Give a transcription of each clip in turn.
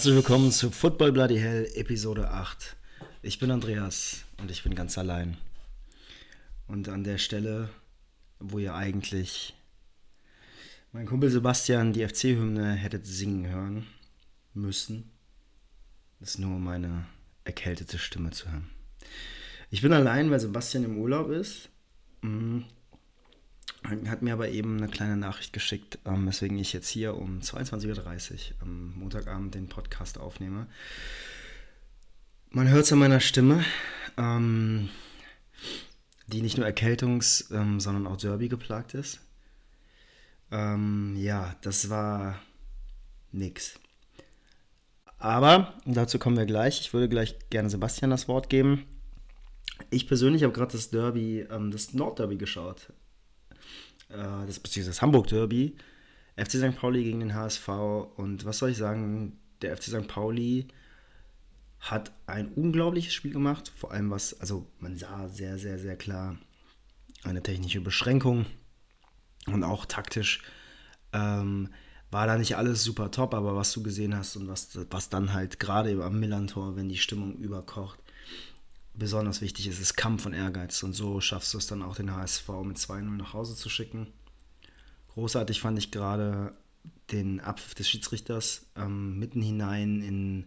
Herzlich willkommen zu Football Bloody Hell Episode 8. Ich bin Andreas und ich bin ganz allein. Und an der Stelle, wo ihr eigentlich mein Kumpel Sebastian die FC-Hymne hättet singen hören müssen, ist nur meine erkältete Stimme zu hören. Ich bin allein, weil Sebastian im Urlaub ist. Hat mir aber eben eine kleine Nachricht geschickt, ähm, weswegen ich jetzt hier um 22.30 Uhr am Montagabend den Podcast aufnehme. Man hört es an meiner Stimme, ähm, die nicht nur Erkältungs-, ähm, sondern auch Derby geplagt ist. Ähm, ja, das war nix. Aber dazu kommen wir gleich. Ich würde gleich gerne Sebastian das Wort geben. Ich persönlich habe gerade das Derby, ähm, das Nordderby geschaut das beziehungsweise das Hamburg Derby, FC St. Pauli gegen den HSV und was soll ich sagen, der FC St. Pauli hat ein unglaubliches Spiel gemacht, vor allem was, also man sah sehr, sehr, sehr klar eine technische Beschränkung und auch taktisch ähm, war da nicht alles super top, aber was du gesehen hast und was, was dann halt gerade am Millantor, wenn die Stimmung überkocht, besonders wichtig ist, ist Kampf und Ehrgeiz. Und so schaffst du es dann auch, den HSV mit 2-0 nach Hause zu schicken. Großartig fand ich gerade den Abpfiff des Schiedsrichters ähm, mitten hinein in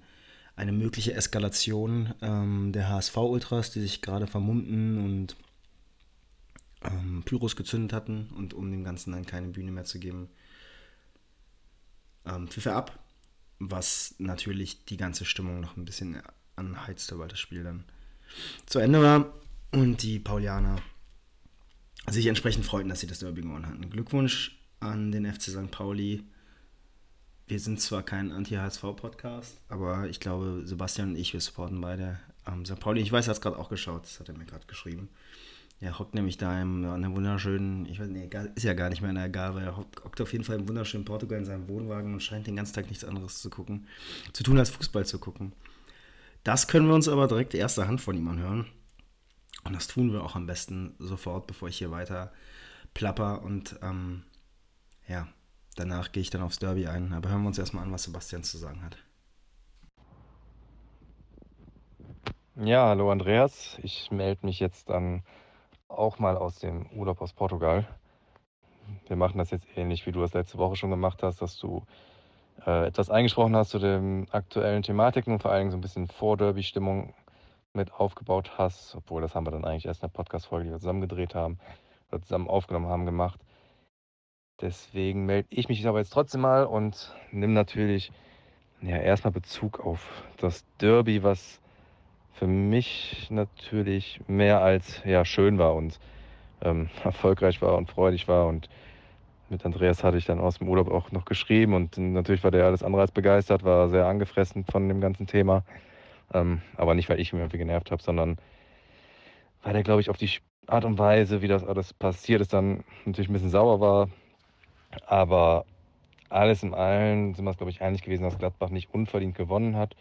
eine mögliche Eskalation ähm, der HSV-Ultras, die sich gerade vermummten und ähm, Pyros gezündet hatten und um dem Ganzen dann keine Bühne mehr zu geben, ähm, pfiff er ab, was natürlich die ganze Stimmung noch ein bisschen anheizte, weil das Spiel dann zu Ende war und die Paulianer sich entsprechend freuten, dass sie das Derby gewonnen hatten. Glückwunsch an den FC St. Pauli. Wir sind zwar kein Anti-HSV-Podcast, aber ich glaube, Sebastian und ich, wir supporten beide ähm, St. Pauli. Ich weiß, er hat es gerade auch geschaut, das hat er mir gerade geschrieben. Er hockt nämlich da in einem wunderschönen, ich weiß nicht, ist ja gar nicht mehr in der Agave, er hockt auf jeden Fall im wunderschönen Portugal in seinem Wohnwagen und scheint den ganzen Tag nichts anderes zu gucken, zu tun als Fußball zu gucken. Das können wir uns aber direkt erster Hand von ihm anhören. Und das tun wir auch am besten sofort, bevor ich hier weiter plapper. Und ähm, ja, danach gehe ich dann aufs Derby ein. Aber hören wir uns erstmal an, was Sebastian zu sagen hat. Ja, hallo Andreas. Ich melde mich jetzt dann auch mal aus dem Urlaub aus Portugal. Wir machen das jetzt ähnlich, wie du das letzte Woche schon gemacht hast, dass du äh, etwas eingesprochen hast zu den aktuellen Thematiken und vor allem so ein bisschen Vor-Derby-Stimmung mit aufgebaut hast, obwohl das haben wir dann eigentlich erst in der Podcast-Folge, die wir zusammen gedreht haben oder zusammen aufgenommen haben, gemacht. Deswegen melde ich mich aber jetzt trotzdem mal und nehme natürlich ja, erstmal Bezug auf das Derby, was für mich natürlich mehr als ja, schön war und ähm, erfolgreich war und freudig war und mit Andreas hatte ich dann aus dem Urlaub auch noch geschrieben und natürlich war der alles andere als begeistert, war sehr angefressen von dem ganzen Thema. Ähm, aber nicht, weil ich mich irgendwie genervt habe, sondern weil er, glaube ich, auf die Art und Weise, wie das alles passiert ist, dann natürlich ein bisschen sauer war. Aber alles in allem sind wir es, glaube ich, einig gewesen, dass Gladbach nicht unverdient gewonnen hat.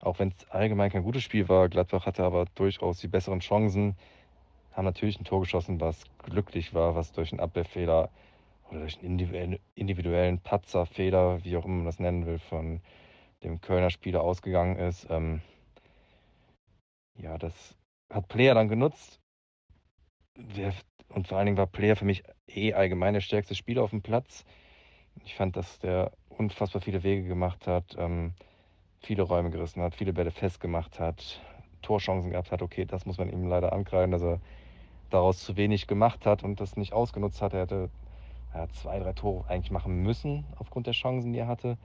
Auch wenn es allgemein kein gutes Spiel war. Gladbach hatte aber durchaus die besseren Chancen. Haben natürlich ein Tor geschossen, was glücklich war, was durch einen Abwehrfehler oder durch einen individuellen Patzerfehler, wie auch immer man das nennen will, von dem Kölner Spieler ausgegangen ist. Ähm, ja, das hat Player dann genutzt. Und vor allen Dingen war Player für mich eh allgemein der stärkste Spieler auf dem Platz. Ich fand, dass der unfassbar viele Wege gemacht hat, ähm, viele Räume gerissen hat, viele Bälle festgemacht hat, Torchancen gehabt hat. Okay, das muss man ihm leider ankreiden, dass er daraus zu wenig gemacht hat und das nicht ausgenutzt hat. Er hätte er hat zwei, drei Tore eigentlich machen müssen aufgrund der Chancen, die er hatte.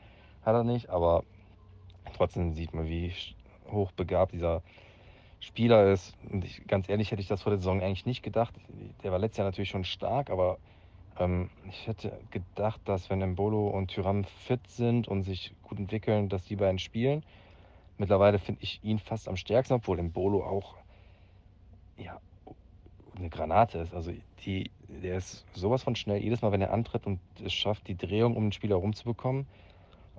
Hat er nicht, aber trotzdem sieht man, wie hochbegabt dieser Spieler ist. Und ich, ganz ehrlich hätte ich das vor der Saison eigentlich nicht gedacht. Der war letztes Jahr natürlich schon stark, aber ähm, ich hätte gedacht, dass wenn Mbolo und Tyram fit sind und sich gut entwickeln, dass die beiden spielen. Mittlerweile finde ich ihn fast am stärksten, obwohl Mbolo auch ja, eine Granate ist. Also die, der ist sowas von schnell. Jedes Mal, wenn er antritt und es schafft, die Drehung um den Spieler rumzubekommen,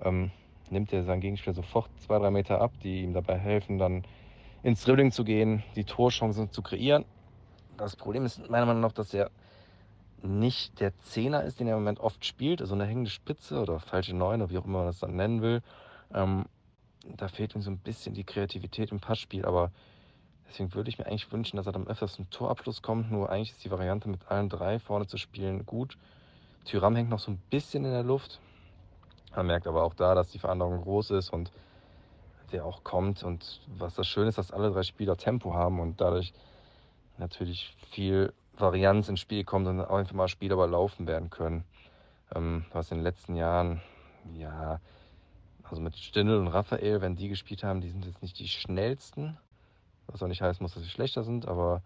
ähm, nimmt er seinen Gegenspieler sofort zwei, drei Meter ab, die ihm dabei helfen, dann ins Dribbling zu gehen, die Torchancen zu kreieren. Das Problem ist meiner Meinung nach, dass er nicht der Zehner ist, den er im Moment oft spielt, also eine hängende Spitze oder falsche Neun oder wie auch immer man das dann nennen will. Ähm, da fehlt ihm so ein bisschen die Kreativität im Passspiel, aber deswegen würde ich mir eigentlich wünschen, dass er dann öfters zum Torabschluss kommt. Nur eigentlich ist die Variante mit allen drei vorne zu spielen gut. Tyram hängt noch so ein bisschen in der Luft. Man merkt aber auch da, dass die Veränderung groß ist und der auch kommt. Und was das Schöne ist, dass alle drei Spieler Tempo haben und dadurch natürlich viel Varianz ins Spiel kommt und auch einfach mal Spieler überlaufen werden können. Ähm, was in den letzten Jahren, ja, also mit Stindl und Raphael, wenn die gespielt haben, die sind jetzt nicht die schnellsten. Was auch nicht heißen muss, dass sie schlechter sind, aber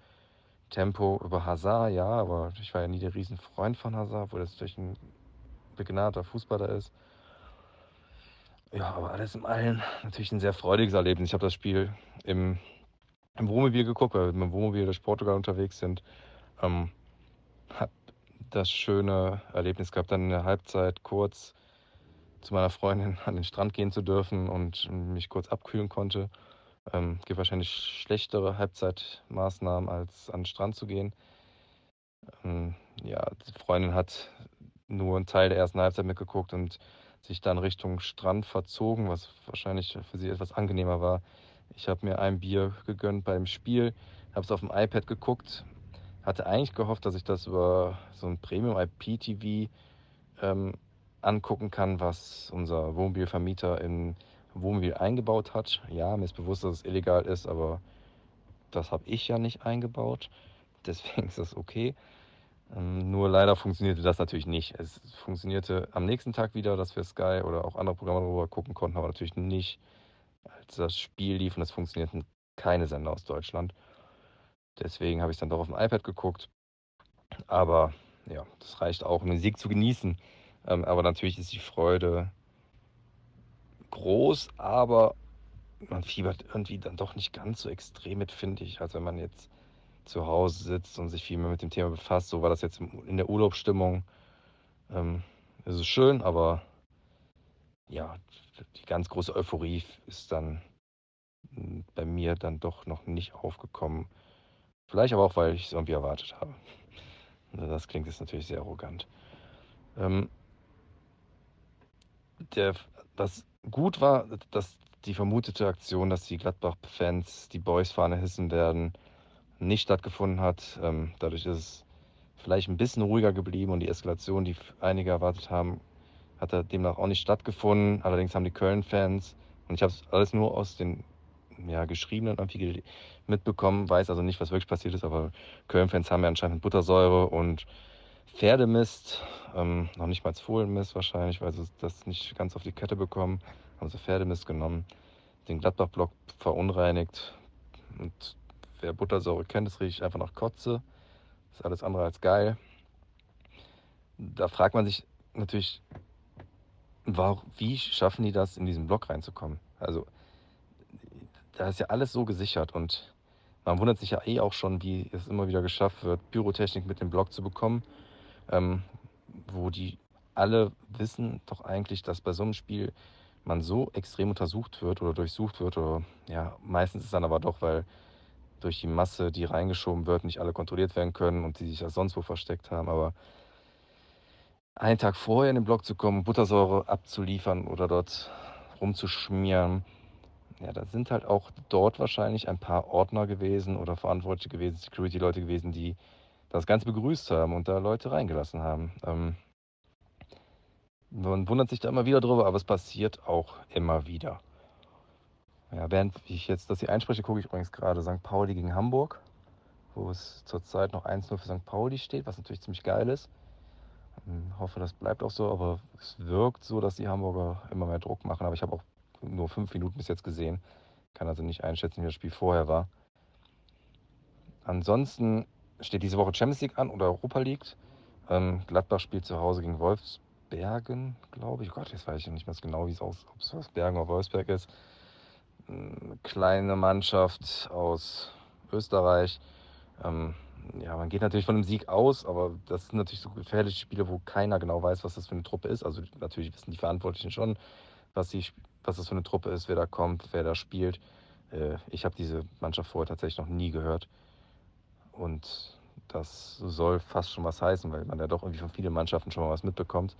Tempo über Hazard, ja, aber ich war ja nie der Riesenfreund von Hazard, wo das natürlich ein begnadeter Fußballer ist. Ja, aber alles im Allen natürlich ein sehr freudiges Erlebnis. Ich habe das Spiel im, im Wohnmobil geguckt, weil wir mit dem Wohnmobil durch Portugal unterwegs sind. Ähm, habe das schöne Erlebnis gehabt, dann in der Halbzeit kurz zu meiner Freundin an den Strand gehen zu dürfen und mich kurz abkühlen konnte. Ähm, gibt wahrscheinlich schlechtere Halbzeitmaßnahmen, als an den Strand zu gehen. Ähm, ja, die Freundin hat nur einen Teil der ersten Halbzeit mitgeguckt und sich dann Richtung Strand verzogen, was wahrscheinlich für sie etwas angenehmer war. Ich habe mir ein Bier gegönnt beim Spiel, habe es auf dem iPad geguckt, hatte eigentlich gehofft, dass ich das über so ein Premium-IP-TV ähm, angucken kann, was unser Wohnmobilvermieter in Wohnmobil eingebaut hat. Ja, mir ist bewusst, dass es illegal ist, aber das habe ich ja nicht eingebaut. Deswegen ist das okay. Ähm, nur leider funktionierte das natürlich nicht. Es funktionierte am nächsten Tag wieder, dass wir Sky oder auch andere Programme darüber gucken konnten, aber natürlich nicht, als das Spiel lief und es funktionierten keine Sender aus Deutschland. Deswegen habe ich dann doch auf dem iPad geguckt. Aber ja, das reicht auch, um den Sieg zu genießen. Ähm, aber natürlich ist die Freude groß, aber man fiebert irgendwie dann doch nicht ganz so extrem mit, finde ich, als wenn man jetzt zu Hause sitzt und sich viel mehr mit dem Thema befasst. So war das jetzt in der Urlaubsstimmung. Ähm, ist es schön, aber ja, die ganz große Euphorie ist dann bei mir dann doch noch nicht aufgekommen. Vielleicht aber auch, weil ich es irgendwie erwartet habe. Das klingt jetzt natürlich sehr arrogant. Ähm, der, was gut war, dass die vermutete Aktion, dass die Gladbach-Fans die Boys-Fahne hissen werden, nicht stattgefunden hat. Ähm, dadurch ist es vielleicht ein bisschen ruhiger geblieben und die Eskalation, die einige erwartet haben, hat demnach auch nicht stattgefunden. Allerdings haben die Köln-Fans, und ich habe es alles nur aus den ja, geschriebenen irgendwie mitbekommen, weiß also nicht, was wirklich passiert ist, aber Köln-Fans haben ja anscheinend Buttersäure und Pferdemist, ähm, noch nicht mal Fohlenmist wahrscheinlich, weil sie das nicht ganz auf die Kette bekommen, haben sie Pferdemist genommen, den Gladbach-Block verunreinigt und wer Buttersäure kennt, das riecht einfach nach Kotze, ist alles andere als geil. Da fragt man sich natürlich, wie schaffen die das, in diesen Block reinzukommen? Also da ist ja alles so gesichert und man wundert sich ja eh auch schon, wie es immer wieder geschafft wird, Pyrotechnik mit dem Block zu bekommen, ähm, wo die alle wissen doch eigentlich, dass bei so einem Spiel man so extrem untersucht wird oder durchsucht wird oder ja, meistens ist dann aber doch, weil durch die Masse, die reingeschoben wird, nicht alle kontrolliert werden können und die sich ja sonst wo versteckt haben, aber einen Tag vorher in den Block zu kommen, Buttersäure abzuliefern oder dort rumzuschmieren, ja, da sind halt auch dort wahrscheinlich ein paar Ordner gewesen oder Verantwortliche gewesen, Security-Leute gewesen, die das Ganze begrüßt haben und da Leute reingelassen haben. Ähm, man wundert sich da immer wieder drüber, aber es passiert auch immer wieder. Ja, während ich jetzt das hier einspreche, gucke ich übrigens gerade St. Pauli gegen Hamburg, wo es zurzeit noch 1-0 für St. Pauli steht, was natürlich ziemlich geil ist. Ich ähm, hoffe, das bleibt auch so, aber es wirkt so, dass die Hamburger immer mehr Druck machen. Aber ich habe auch nur fünf Minuten bis jetzt gesehen. Kann also nicht einschätzen, wie das Spiel vorher war. Ansonsten steht diese Woche Champions League an oder Europa League. Ähm, Gladbach spielt zu Hause gegen Wolfsbergen, glaube ich. Oh Gott, jetzt weiß ich nicht mehr genau, wie es aus, ob es Wolfsbergen oder Wolfsberg ist. Eine kleine Mannschaft aus Österreich. Ähm, ja, man geht natürlich von einem Sieg aus, aber das sind natürlich so gefährliche Spiele, wo keiner genau weiß, was das für eine Truppe ist. Also natürlich wissen die Verantwortlichen schon, was, die, was das für eine Truppe ist, wer da kommt, wer da spielt. Äh, ich habe diese Mannschaft vorher tatsächlich noch nie gehört. Und das soll fast schon was heißen, weil man ja doch irgendwie von vielen Mannschaften schon mal was mitbekommt.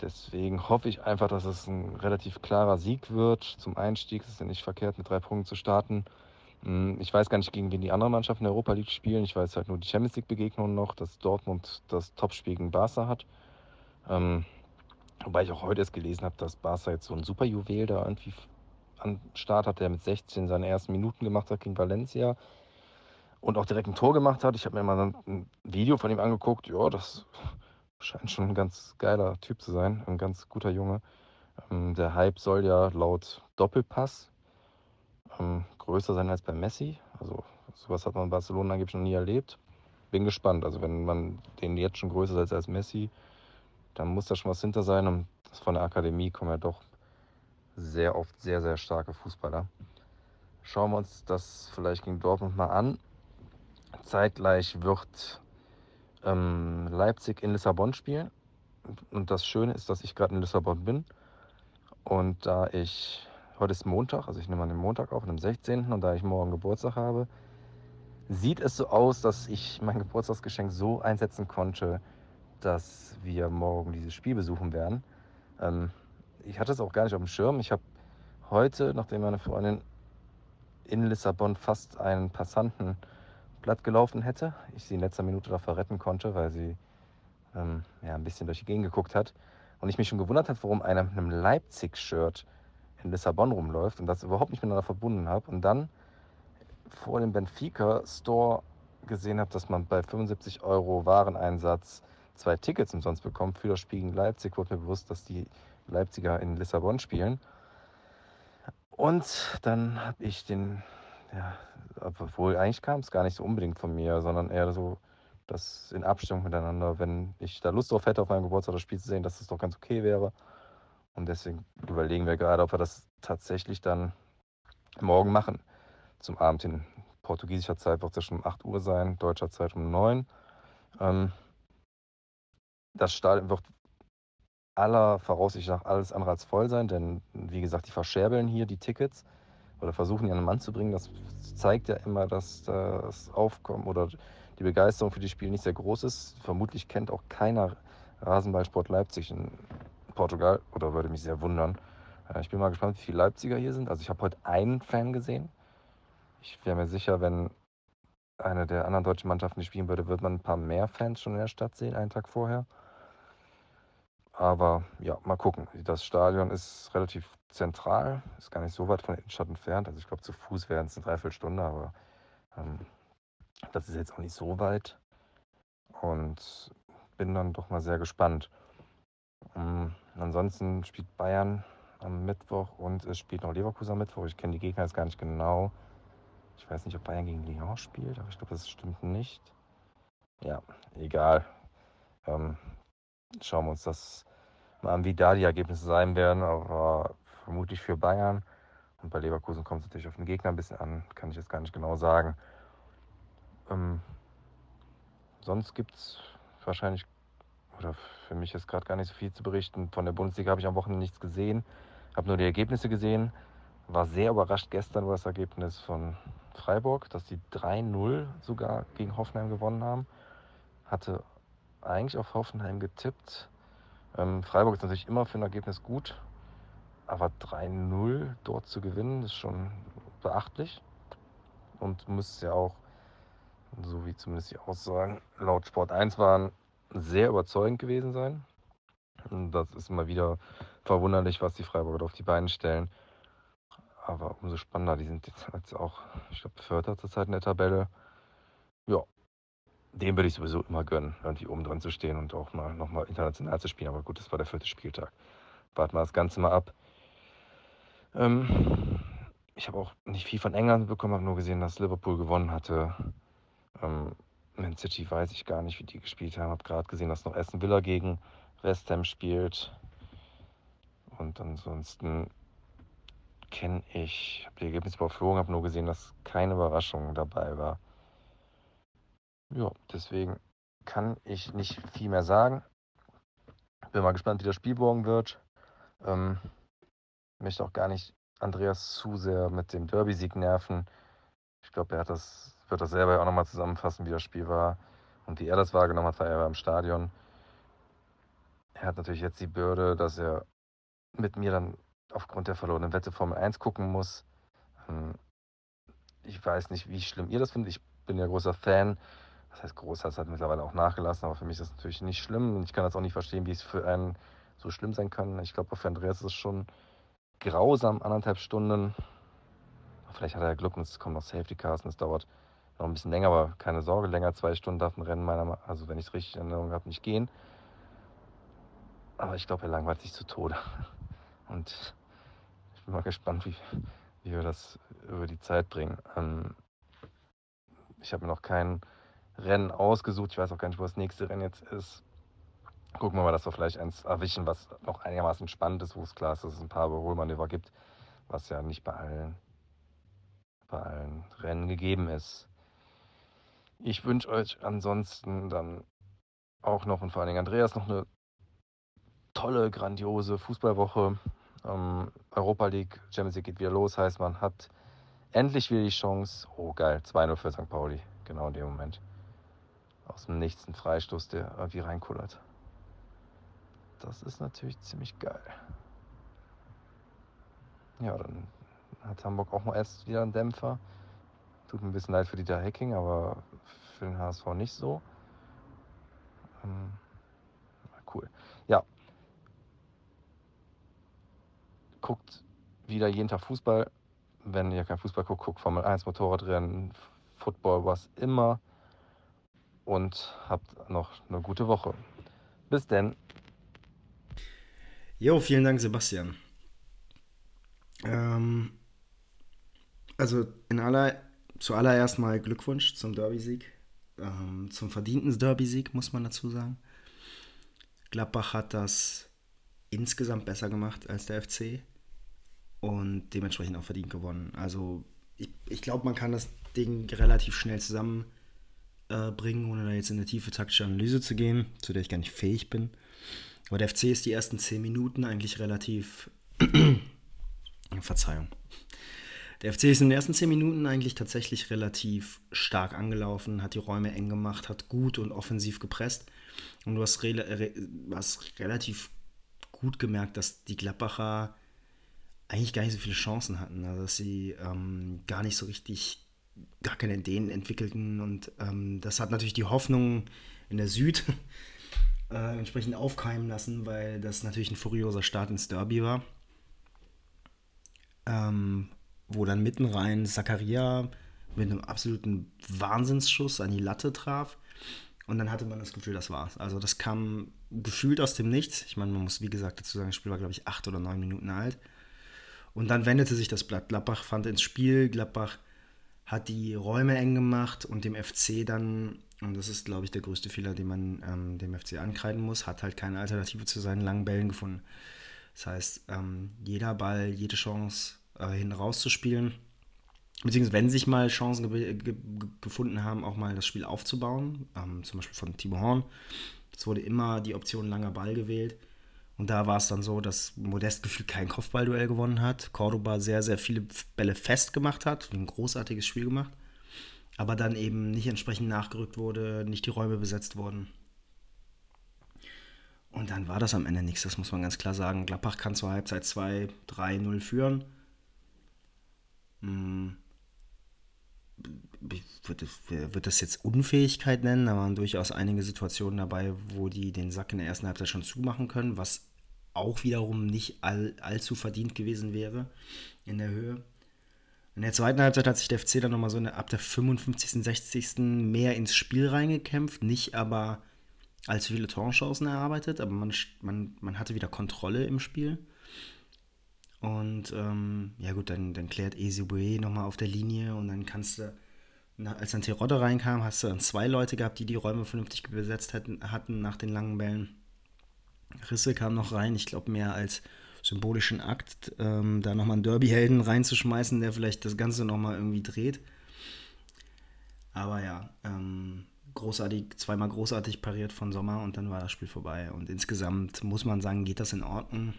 Deswegen hoffe ich einfach, dass es ein relativ klarer Sieg wird zum Einstieg. Es ist ja nicht verkehrt, mit drei Punkten zu starten. Hm, ich weiß gar nicht, gegen wen die anderen Mannschaften der Europa League spielen. Ich weiß halt nur die Champions League-Begegnungen noch, dass Dortmund das Topspiel gegen Barca hat. Ähm, wobei ich auch heute erst gelesen habe, dass Barca jetzt so ein Superjuwel da irgendwie am Start hat, der mit 16 seine ersten Minuten gemacht hat gegen Valencia und auch direkt ein Tor gemacht hat. Ich habe mir mal ein Video von ihm angeguckt. Ja, das scheint schon ein ganz geiler Typ zu sein, ein ganz guter Junge. Ähm, der Hype soll ja laut Doppelpass ähm, größer sein als bei Messi. Also sowas hat man in Barcelona angeblich noch nie erlebt. Bin gespannt. Also wenn man den jetzt schon größer ist als Messi, dann muss da schon was hinter sein. Und von der Akademie kommen ja doch sehr oft sehr, sehr starke Fußballer. Schauen wir uns das vielleicht gegen Dortmund mal an. Zeitgleich wird ähm, Leipzig in Lissabon spielen. Und das Schöne ist, dass ich gerade in Lissabon bin. Und da ich, heute ist Montag, also ich nehme an den Montag auf, am 16. Und da ich morgen Geburtstag habe, sieht es so aus, dass ich mein Geburtstagsgeschenk so einsetzen konnte, dass wir morgen dieses Spiel besuchen werden. Ähm, ich hatte es auch gar nicht auf dem Schirm. Ich habe heute, nachdem meine Freundin in Lissabon fast einen Passanten glatt gelaufen hätte, ich sie in letzter Minute davor retten konnte, weil sie ähm, ja, ein bisschen durch die Gegend geguckt hat und ich mich schon gewundert habe, warum einer mit einem Leipzig-Shirt in Lissabon rumläuft und das überhaupt nicht miteinander verbunden habe und dann vor dem Benfica Store gesehen habe, dass man bei 75 Euro Wareneinsatz zwei Tickets umsonst bekommt für das Spiel gegen Leipzig, wurde mir bewusst, dass die Leipziger in Lissabon spielen. Und dann habe ich den, ja, obwohl eigentlich kam es gar nicht so unbedingt von mir, sondern eher so, dass in Abstimmung miteinander, wenn ich da Lust drauf hätte, auf meinem Geburtstag das Spiel zu sehen, dass es doch ganz okay wäre. Und deswegen überlegen wir gerade, ob wir das tatsächlich dann morgen machen. Zum Abend in portugiesischer Zeit wird es ja schon um 8 Uhr sein, deutscher Zeit um 9. Ähm, das Stadion wird aller Voraussicht nach alles andere als voll sein, denn wie gesagt, die verscherbeln hier die Tickets oder versuchen die an den Mann zu bringen. Das zeigt ja immer, dass das Aufkommen oder die Begeisterung für die Spiele nicht sehr groß ist. Vermutlich kennt auch keiner Rasenballsport Leipzig in Portugal oder würde mich sehr wundern. Äh, ich bin mal gespannt, wie viele Leipziger hier sind. Also ich habe heute einen Fan gesehen. Ich wäre mir sicher, wenn eine der anderen deutschen Mannschaften spielen würde, wird man ein paar mehr Fans schon in der Stadt sehen, einen Tag vorher. Aber ja, mal gucken. Das Stadion ist relativ zentral, ist gar nicht so weit von der Innenstadt entfernt. Also ich glaube, zu Fuß wären es eine Dreiviertelstunde, aber ähm, das ist jetzt auch nicht so weit. Und bin dann doch mal sehr gespannt. Ähm, ansonsten spielt Bayern am Mittwoch und es spielt noch Leverkusen am Mittwoch. Ich kenne die Gegner jetzt gar nicht genau. Ich weiß nicht, ob Bayern gegen Lyon spielt, aber ich glaube, das stimmt nicht. Ja, egal. Ähm, schauen wir uns das an, wie da die Ergebnisse sein werden, aber vermutlich für Bayern. Und bei Leverkusen kommt es natürlich auf den Gegner ein bisschen an, kann ich jetzt gar nicht genau sagen. Ähm, sonst gibt es wahrscheinlich, oder für mich ist gerade gar nicht so viel zu berichten. Von der Bundesliga habe ich am Wochenende nichts gesehen, habe nur die Ergebnisse gesehen. War sehr überrascht gestern über das Ergebnis von Freiburg, dass die 3-0 sogar gegen Hoffenheim gewonnen haben. Hatte eigentlich auf Hoffenheim getippt. Ähm, Freiburg ist natürlich immer für ein Ergebnis gut, aber 3-0 dort zu gewinnen, ist schon beachtlich und müsste ja auch, so wie zumindest die Aussagen laut Sport 1 waren, sehr überzeugend gewesen sein. Und das ist immer wieder verwunderlich, was die Freiburger auf die Beine stellen. Aber umso spannender, die sind jetzt auch, ich glaube, Vierter zurzeit in der Tabelle. Ja, dem würde ich sowieso immer gönnen, irgendwie oben dran zu stehen und auch mal nochmal international zu spielen. Aber gut, das war der vierte Spieltag. Warten wir das Ganze mal ab. Ähm, ich habe auch nicht viel von England bekommen, habe nur gesehen, dass Liverpool gewonnen hatte. Ähm, Man City weiß ich gar nicht, wie die gespielt haben. Habe gerade gesehen, dass noch Aston Villa gegen West Ham spielt. Und ansonsten kenne ich, habe die Ergebnisse überflogen, habe nur gesehen, dass keine Überraschung dabei war. Ja, deswegen kann ich nicht viel mehr sagen. Bin mal gespannt, wie das Spiel morgen wird. Ähm, möchte auch gar nicht Andreas zu sehr mit dem Derby-Sieg nerven. Ich glaube, er hat das, wird das selber auch nochmal zusammenfassen, wie das Spiel war und wie er das wahrgenommen hat, weil er war im Stadion. er hat natürlich jetzt die Bürde, dass er mit mir dann aufgrund der verlorenen Wette Formel 1 gucken muss. Ähm, ich weiß nicht, wie schlimm ihr das findet. Ich bin ja großer Fan. Das heißt, groß hat mittlerweile auch nachgelassen, aber für mich ist das natürlich nicht schlimm. Und ich kann das auch nicht verstehen, wie es für einen so schlimm sein kann. Ich glaube, für Andreas ist es schon grausam, anderthalb Stunden. Vielleicht hat er Glück und es kommen noch Safety Cars und es dauert noch ein bisschen länger, aber keine Sorge, länger zwei Stunden darf ein Rennen meiner, also wenn ich es richtig in Erinnerung habe, nicht gehen. Aber ich glaube, er langweilt sich zu Tode. Und ich bin mal gespannt, wie, wie wir das über die Zeit bringen. Ähm, ich habe mir noch kein Rennen ausgesucht. Ich weiß auch gar nicht, wo das nächste Rennen jetzt ist. Gucken wir mal, dass wir vielleicht eins erwischen, was noch einigermaßen spannend ist, wo es klar ist, dass es ein paar Überholmanöver gibt, was ja nicht bei allen, bei allen Rennen gegeben ist. Ich wünsche euch ansonsten dann auch noch und vor allen Dingen Andreas noch eine tolle, grandiose Fußballwoche. Ähm, Europa League, Champions League geht wieder los, heißt man hat endlich wieder die Chance. Oh geil, 2-0 für St. Pauli, genau in dem Moment. Aus dem Nichts ein Freistoß, der irgendwie reinkullert. Das ist natürlich ziemlich geil. Ja, dann hat Hamburg auch mal erst wieder einen Dämpfer. Tut mir ein bisschen leid für Dieter Hacking, aber für den HSV nicht so. Ähm, cool. Ja, guckt wieder jeden Tag Fußball. Wenn ihr kein Fußball guckt, guckt Formel 1, Motorradrennen, Football, was immer. Und habt noch eine gute Woche. Bis denn. Jo, vielen Dank, Sebastian. Ähm, also in aller, zuallererst mal Glückwunsch zum Derby-Sieg. Ähm, zum verdienten Derby-Sieg, muss man dazu sagen. Gladbach hat das insgesamt besser gemacht als der FC und dementsprechend auch verdient gewonnen. Also ich, ich glaube, man kann das Ding relativ schnell zusammenbringen, äh, ohne da jetzt in eine tiefe taktische Analyse zu gehen, zu der ich gar nicht fähig bin. Aber der FC ist die ersten zehn Minuten eigentlich relativ. Verzeihung. Der FC ist in den ersten zehn Minuten eigentlich tatsächlich relativ stark angelaufen, hat die Räume eng gemacht, hat gut und offensiv gepresst. Und du hast, re re hast relativ gut gemerkt, dass die Gladbacher eigentlich gar nicht so viele Chancen hatten. Also dass sie ähm, gar nicht so richtig, gar keine Ideen entwickelten. Und ähm, das hat natürlich die Hoffnung in der Süd äh, entsprechend aufkeimen lassen, weil das natürlich ein furioser Start ins Derby war. Ähm, wo dann mitten rein Zakaria mit einem absoluten Wahnsinnsschuss an die Latte traf. Und dann hatte man das Gefühl, das war's. Also das kam gefühlt aus dem Nichts. Ich meine, man muss wie gesagt dazu sagen, das Spiel war, glaube ich, acht oder neun Minuten alt. Und dann wendete sich das Blatt. Gladbach fand ins Spiel. Gladbach hat die Räume eng gemacht und dem FC dann, und das ist, glaube ich, der größte Fehler, den man ähm, dem FC ankreiden muss, hat halt keine Alternative zu seinen langen Bällen gefunden. Das heißt, ähm, jeder Ball, jede Chance äh, hin rauszuspielen, beziehungsweise wenn sich mal Chancen ge ge gefunden haben, auch mal das Spiel aufzubauen, ähm, zum Beispiel von Timo Horn, es wurde immer die Option langer Ball gewählt. Und da war es dann so, dass Modest gefühlt kein Kopfballduell gewonnen hat. Cordoba sehr, sehr viele Bälle festgemacht hat, ein großartiges Spiel gemacht. Aber dann eben nicht entsprechend nachgerückt wurde, nicht die Räume besetzt wurden. Und dann war das am Ende nichts, das muss man ganz klar sagen. Gladbach kann zur Halbzeit 2, 3-0 führen. Hm. Ich würde das jetzt Unfähigkeit nennen. Da waren durchaus einige Situationen dabei, wo die den Sack in der ersten Halbzeit schon zumachen können, was auch wiederum nicht all, allzu verdient gewesen wäre in der Höhe. In der zweiten Halbzeit hat sich der FC dann nochmal so ab der 55., 60. mehr ins Spiel reingekämpft, nicht aber allzu viele Torchancen erarbeitet, aber man, man, man hatte wieder Kontrolle im Spiel. Und ähm, ja gut, dann, dann klärt Ezebue nochmal auf der Linie und dann kannst du, als dann Terodde reinkam, hast du dann zwei Leute gehabt, die die Räume vernünftig besetzt hatten, hatten nach den langen Bällen. Risse kam noch rein, ich glaube mehr als symbolischen Akt, ähm, da nochmal einen Derby-Helden reinzuschmeißen, der vielleicht das Ganze nochmal irgendwie dreht. Aber ja, ähm, großartig, zweimal großartig pariert von Sommer und dann war das Spiel vorbei. Und insgesamt muss man sagen, geht das in Ordnung.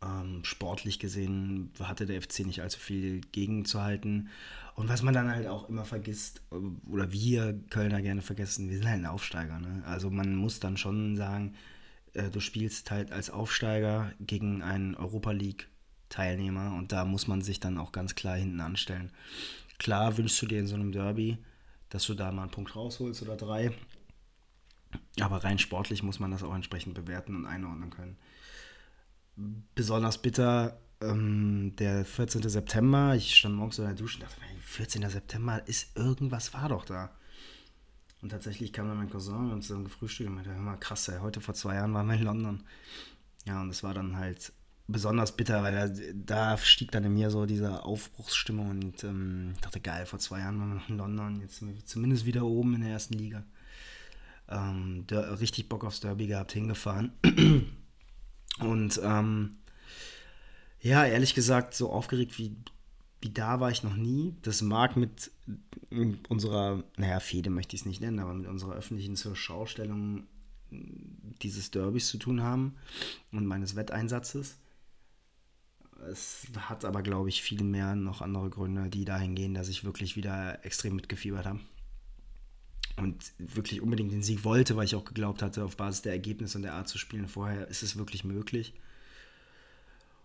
Ähm, sportlich gesehen hatte der FC nicht allzu viel gegenzuhalten. Und was man dann halt auch immer vergisst, äh, oder wir Kölner gerne vergessen, wir sind halt ein Aufsteiger. Ne? Also man muss dann schon sagen, äh, du spielst halt als Aufsteiger gegen einen Europa League Teilnehmer und da muss man sich dann auch ganz klar hinten anstellen. Klar wünschst du dir in so einem Derby, dass du da mal einen Punkt rausholst oder drei. Aber rein sportlich muss man das auch entsprechend bewerten und einordnen können. Besonders bitter ähm, der 14. September. Ich stand morgens in der Dusche und dachte, 14. September ist irgendwas war doch da. Und tatsächlich kam dann mein Cousin und zusammen gefrühstückt und meinte, hör mal, krass, ey, heute vor zwei Jahren waren wir in London. Ja, und es war dann halt besonders bitter, weil da, da, stieg dann in mir so diese Aufbruchsstimmung und ähm, dachte, geil, vor zwei Jahren waren wir noch in London, jetzt sind wir zumindest wieder oben in der ersten Liga. Ähm, der, richtig Bock aufs Derby gehabt, hingefahren. Und ähm, ja, ehrlich gesagt, so aufgeregt wie, wie da war ich noch nie. Das mag mit unserer, naja, Fehde möchte ich es nicht nennen, aber mit unserer öffentlichen Zurschaustellung dieses Derbys zu tun haben und meines Wetteinsatzes. Es hat aber, glaube ich, viel mehr noch andere Gründe, die dahin gehen, dass ich wirklich wieder extrem mitgefiebert habe. Und wirklich unbedingt den Sieg wollte, weil ich auch geglaubt hatte, auf Basis der Ergebnisse und der Art zu spielen vorher ist es wirklich möglich.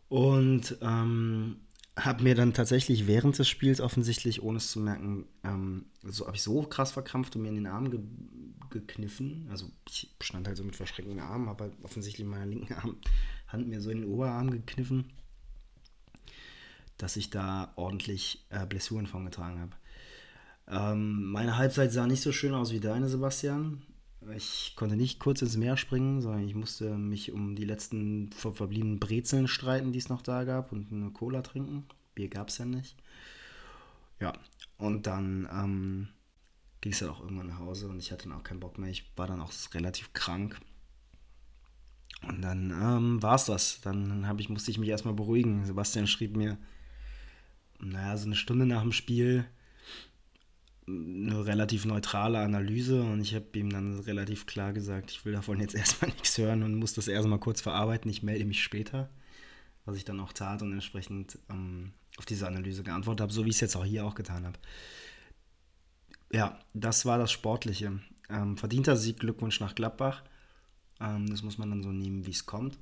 Und ähm, habe mir dann tatsächlich während des Spiels offensichtlich, ohne es zu merken, ähm, so habe ich so krass verkrampft und mir in den Arm ge gekniffen. Also ich stand halt so mit verschränkten Armen, habe halt offensichtlich meiner linken Arm, Hand mir so in den Oberarm gekniffen dass ich da ordentlich äh, Blessuren von getragen habe. Ähm, meine Halbzeit sah nicht so schön aus wie deine, Sebastian. Ich konnte nicht kurz ins Meer springen, sondern ich musste mich um die letzten verbliebenen Brezeln streiten, die es noch da gab, und eine Cola trinken. Bier gab es ja nicht. Ja, und dann ähm, ging es dann auch irgendwann nach Hause und ich hatte dann auch keinen Bock mehr. Ich war dann auch relativ krank. Und dann ähm, war es das. Dann ich, musste ich mich erstmal beruhigen. Sebastian schrieb mir, naja, so eine Stunde nach dem Spiel eine relativ neutrale Analyse und ich habe ihm dann relativ klar gesagt, ich will davon jetzt erstmal nichts hören und muss das erstmal kurz verarbeiten, ich melde mich später, was ich dann auch tat und entsprechend ähm, auf diese Analyse geantwortet habe, so wie ich es jetzt auch hier auch getan habe. Ja, das war das Sportliche. Ähm, verdienter Sieg, Glückwunsch nach Gladbach. Ähm, das muss man dann so nehmen, wie es kommt.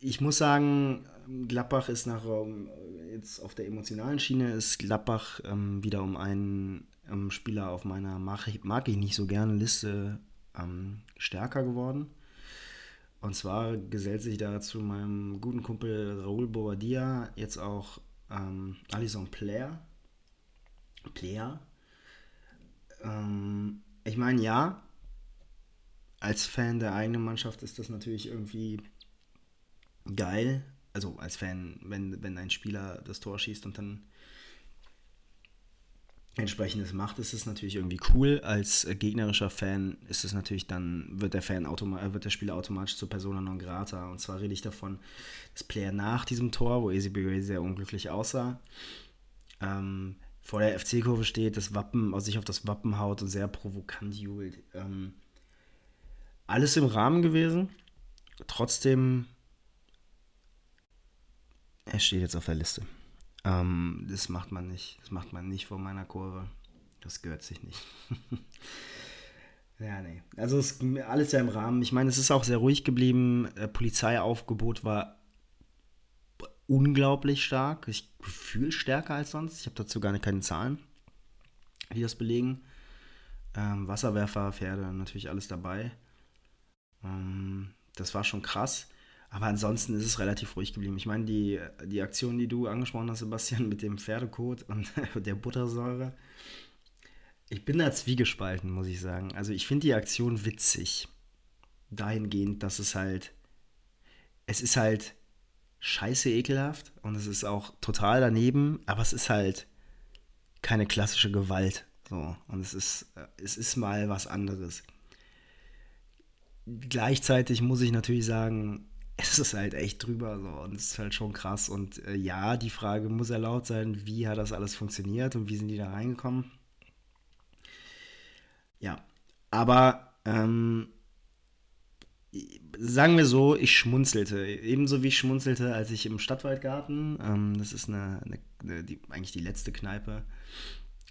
Ich muss sagen, Gladbach ist nach ähm, jetzt auf der emotionalen Schiene ist Gladbach ähm, wieder um einen ähm, Spieler auf meiner mag ich, mag ich nicht so gerne Liste ähm, stärker geworden. Und zwar gesellt sich da zu meinem guten Kumpel Raúl Bobadilla jetzt auch ähm, Alison Player. Player. Ähm, ich meine, ja, als Fan der eigenen Mannschaft ist das natürlich irgendwie geil. Also als Fan, wenn, wenn ein Spieler das Tor schießt und dann entsprechendes macht, ist es natürlich irgendwie cool. Als gegnerischer Fan ist es natürlich dann, wird der Fan äh, wird der Spieler automatisch zur Persona non grata. Und zwar rede ich davon, das Player nach diesem Tor, wo Easy sehr unglücklich aussah, ähm, vor der FC-Kurve steht, das Wappen, also sich auf das Wappen haut und sehr provokant jubelt. Ähm, alles im Rahmen gewesen. Trotzdem er steht jetzt auf der Liste. Ähm, das macht man nicht. Das macht man nicht vor meiner Kurve. Das gehört sich nicht. ja, nee. Also es, alles ja im Rahmen. Ich meine, es ist auch sehr ruhig geblieben. Äh, Polizeiaufgebot war unglaublich stark. Ich fühle stärker als sonst. Ich habe dazu gar keine Zahlen, die das belegen. Ähm, Wasserwerfer, Pferde, natürlich alles dabei. Ähm, das war schon krass. Aber ansonsten ist es relativ ruhig geblieben. Ich meine, die, die Aktion, die du angesprochen hast, Sebastian, mit dem Pferdekot und der Buttersäure, ich bin da zwiegespalten, muss ich sagen. Also ich finde die Aktion witzig. Dahingehend, dass es halt, es ist halt scheiße ekelhaft und es ist auch total daneben, aber es ist halt keine klassische Gewalt. So. Und es ist, es ist mal was anderes. Gleichzeitig muss ich natürlich sagen, es ist halt echt drüber so und es ist halt schon krass. Und äh, ja, die Frage muss erlaubt sein, wie hat das alles funktioniert und wie sind die da reingekommen? Ja, aber ähm, sagen wir so, ich schmunzelte. Ebenso wie ich schmunzelte, als ich im Stadtwaldgarten, ähm, das ist eine, eine, die, eigentlich die letzte Kneipe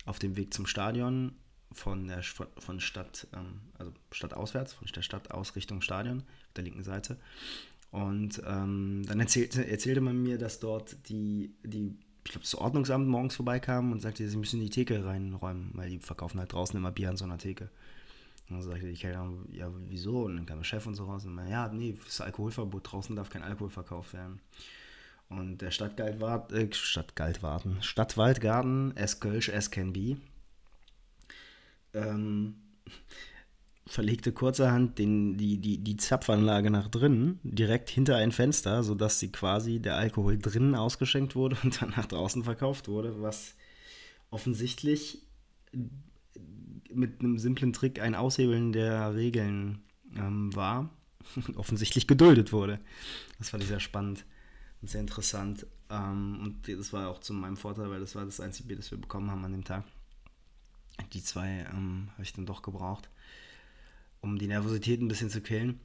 auf dem Weg zum Stadion von der von Stadt, ähm, also Stadtauswärts, von der Stadt aus Richtung Stadion, auf der linken Seite. Und ähm, dann erzählte, erzählte man mir, dass dort die, die ich glaube, das Ordnungsamt morgens vorbeikam und sagte, sie müssen die Theke reinräumen, weil die verkaufen halt draußen immer Bier an so einer Theke. Und dann sagte Kellnerin, ja, wieso? Und dann kam der Chef und so raus und meinte, ja, nee, das ist Alkoholverbot, draußen darf kein Alkohol verkauft werden. Und der Stadtgeldwart, äh, Stadtwaldgarten, as Kölsch as can be, ähm, verlegte kurzerhand den, die, die, die Zapfanlage nach drinnen, direkt hinter ein Fenster, sodass sie quasi der Alkohol drinnen ausgeschenkt wurde und dann nach draußen verkauft wurde, was offensichtlich mit einem simplen Trick ein Aushebeln der Regeln ähm, war, offensichtlich geduldet wurde. Das fand ich sehr spannend und sehr interessant. Ähm, und das war auch zu meinem Vorteil, weil das war das einzige Bier, das wir bekommen haben an dem Tag. Die zwei ähm, habe ich dann doch gebraucht, um die Nervosität ein bisschen zu killen.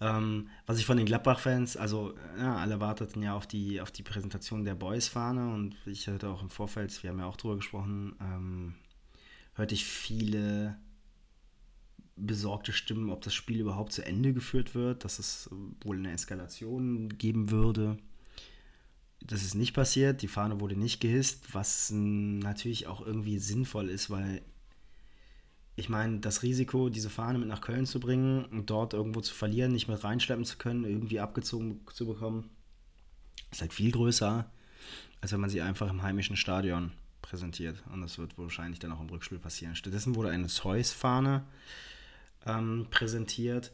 Ähm, was ich von den Gladbach-Fans, also ja, alle warteten ja auf die, auf die Präsentation der Boys-Fahne und ich hatte auch im Vorfeld, wir haben ja auch drüber gesprochen, ähm, hörte ich viele besorgte Stimmen, ob das Spiel überhaupt zu Ende geführt wird, dass es wohl eine Eskalation geben würde. Das ist nicht passiert, die Fahne wurde nicht gehisst, was natürlich auch irgendwie sinnvoll ist, weil ich meine, das Risiko, diese Fahne mit nach Köln zu bringen und dort irgendwo zu verlieren, nicht mit reinschleppen zu können, irgendwie abgezogen zu bekommen, ist halt viel größer, als wenn man sie einfach im heimischen Stadion präsentiert. Und das wird wahrscheinlich dann auch im Rückspiel passieren. Stattdessen wurde eine Zeus-Fahne ähm, präsentiert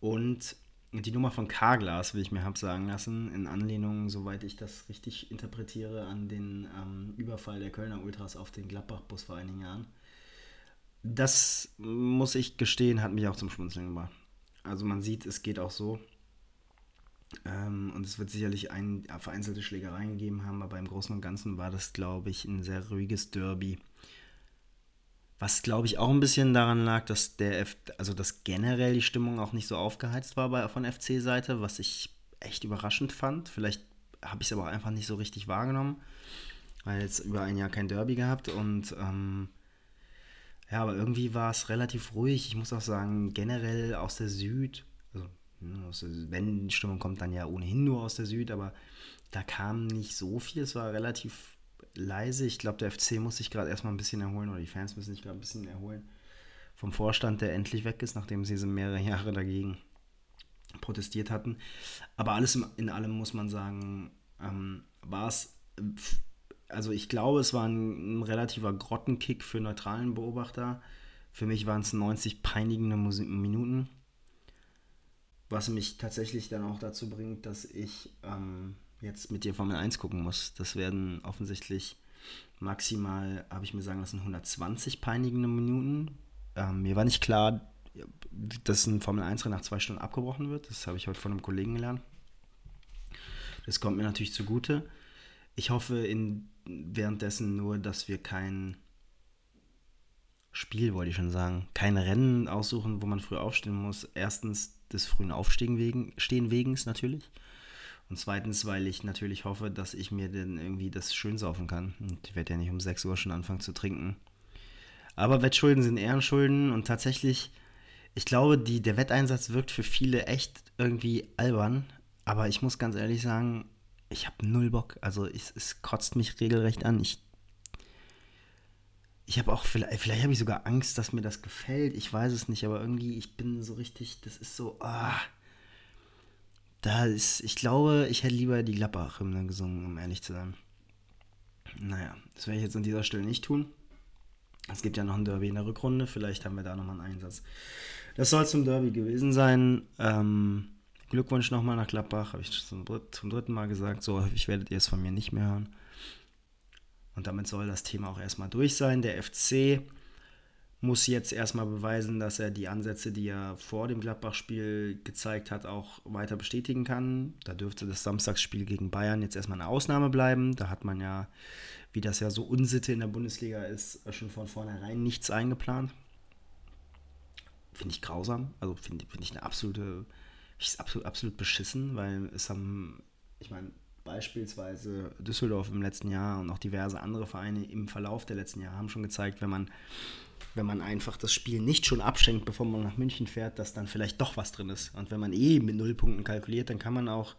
und die Nummer von Carglass, wie ich mir habe sagen lassen, in Anlehnung, soweit ich das richtig interpretiere, an den ähm, Überfall der Kölner Ultras auf den Gladbach-Bus vor einigen Jahren. Das muss ich gestehen, hat mich auch zum Schmunzeln gebracht. Also man sieht, es geht auch so. Ähm, und es wird sicherlich ein, vereinzelte Schlägereien gegeben haben, aber im Großen und Ganzen war das, glaube ich, ein sehr ruhiges Derby. Was, glaube ich, auch ein bisschen daran lag, dass der F also dass generell die Stimmung auch nicht so aufgeheizt war bei, von FC-Seite, was ich echt überraschend fand. Vielleicht habe ich es aber auch einfach nicht so richtig wahrgenommen, weil jetzt über ein Jahr kein Derby gehabt und ähm, ja, aber irgendwie war es relativ ruhig. Ich muss auch sagen, generell aus der Süd, also ne, wenn die Stimmung kommt, dann ja ohnehin nur aus der Süd, aber da kam nicht so viel. Es war relativ leise. Ich glaube, der FC muss sich gerade erstmal ein bisschen erholen oder die Fans müssen sich gerade ein bisschen erholen vom Vorstand, der endlich weg ist, nachdem sie mehrere Jahre dagegen protestiert hatten. Aber alles in allem muss man sagen, ähm, war es, also ich glaube, es war ein, ein, relativer Grottenkick für neutralen Beobachter. Für mich waren es 90 peinigende Minuten, was mich tatsächlich dann auch dazu bringt, dass ich ähm, jetzt mit dir Formel 1 gucken muss. Das werden offensichtlich maximal, habe ich mir sagen lassen, 120 peinigende Minuten. Ähm, mir war nicht klar, dass ein Formel 1-Rennen nach zwei Stunden abgebrochen wird. Das habe ich heute von einem Kollegen gelernt. Das kommt mir natürlich zugute. Ich hoffe in, währenddessen nur, dass wir kein Spiel, wollte ich schon sagen, kein Rennen aussuchen, wo man früh aufstehen muss. Erstens des frühen Aufstehen wegen, stehen wegens natürlich. Und zweitens, weil ich natürlich hoffe, dass ich mir dann irgendwie das schön saufen kann. Und ich werde ja nicht um 6 Uhr schon anfangen zu trinken. Aber Wettschulden sind Ehrenschulden und tatsächlich, ich glaube, die, der Wetteinsatz wirkt für viele echt irgendwie albern. Aber ich muss ganz ehrlich sagen, ich habe null Bock. Also es, es kotzt mich regelrecht an. Ich, ich habe auch, vielleicht, vielleicht habe ich sogar Angst, dass mir das gefällt. Ich weiß es nicht, aber irgendwie, ich bin so richtig, das ist so, ah da ist, ich glaube, ich hätte lieber die Gladbach-Hymne gesungen, um ehrlich zu sein. Naja, das werde ich jetzt an dieser Stelle nicht tun. Es gibt ja noch ein Derby in der Rückrunde, vielleicht haben wir da nochmal einen Einsatz. Das soll zum Derby gewesen sein. Ähm, Glückwunsch nochmal nach Gladbach, habe ich zum, zum, dritten Mal gesagt. So häufig werdet ihr es von mir nicht mehr hören. Und damit soll das Thema auch erstmal durch sein. Der FC muss jetzt erstmal beweisen, dass er die Ansätze, die er vor dem Gladbach-Spiel gezeigt hat, auch weiter bestätigen kann. Da dürfte das Samstagsspiel gegen Bayern jetzt erstmal eine Ausnahme bleiben. Da hat man ja, wie das ja so Unsitte in der Bundesliga ist, schon von vornherein nichts eingeplant. Finde ich grausam. Also finde find ich eine absolute ist absolut, absolut beschissen, weil es haben, ich meine, beispielsweise Düsseldorf im letzten Jahr und auch diverse andere Vereine im Verlauf der letzten Jahre haben schon gezeigt, wenn man, wenn man einfach das Spiel nicht schon abschenkt, bevor man nach München fährt, dass dann vielleicht doch was drin ist. Und wenn man eh mit Nullpunkten kalkuliert, dann kann man auch